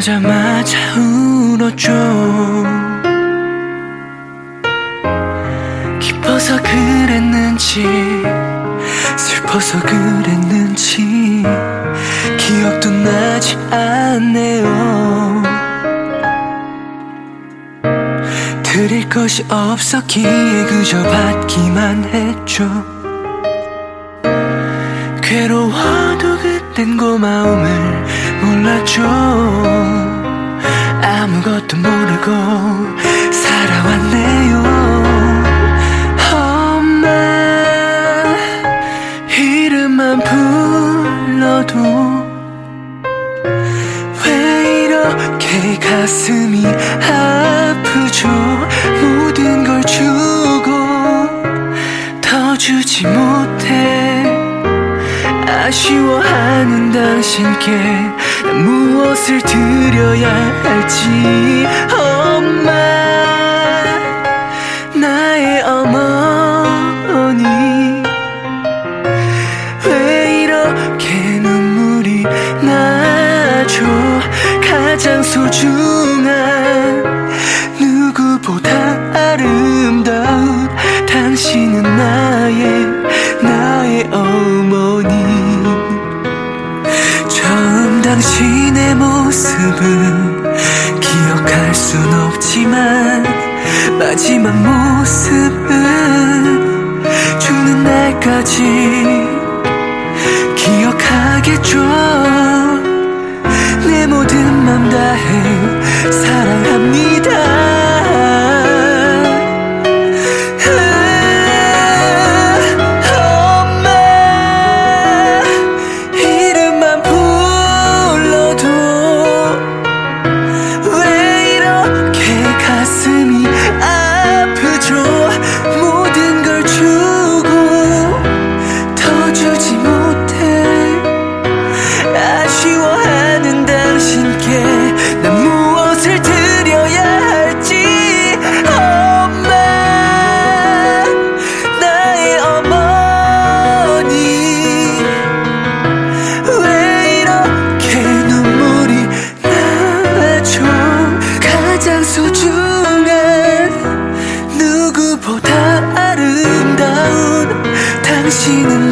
만나자마자 울었죠. 기뻐서 그랬는지 슬퍼서 그랬는지 기억도 나지 않네요. 드릴 것이 없었기에 그저 받기만 했죠. 괴로워도 그땐 고마움을 몰랐죠. 아무것도 모르고 살아왔네요 이렇게 가슴이 아프죠. 모든 걸 주고 더 주지 못해. 아쉬워하는 당신께 난 무엇을 드려야 할지. 엄마 나의 어머니 왜 이렇게 눈물이 나죠 가장 소중한 누구보다 아름다운 당신은 나의 나의 어머니. 처음 당신의 모습은 기억할 순 없지만 마지막 모습은 죽는 날까지 기억하겠죠 소중한 누구보다 아름다운 당신은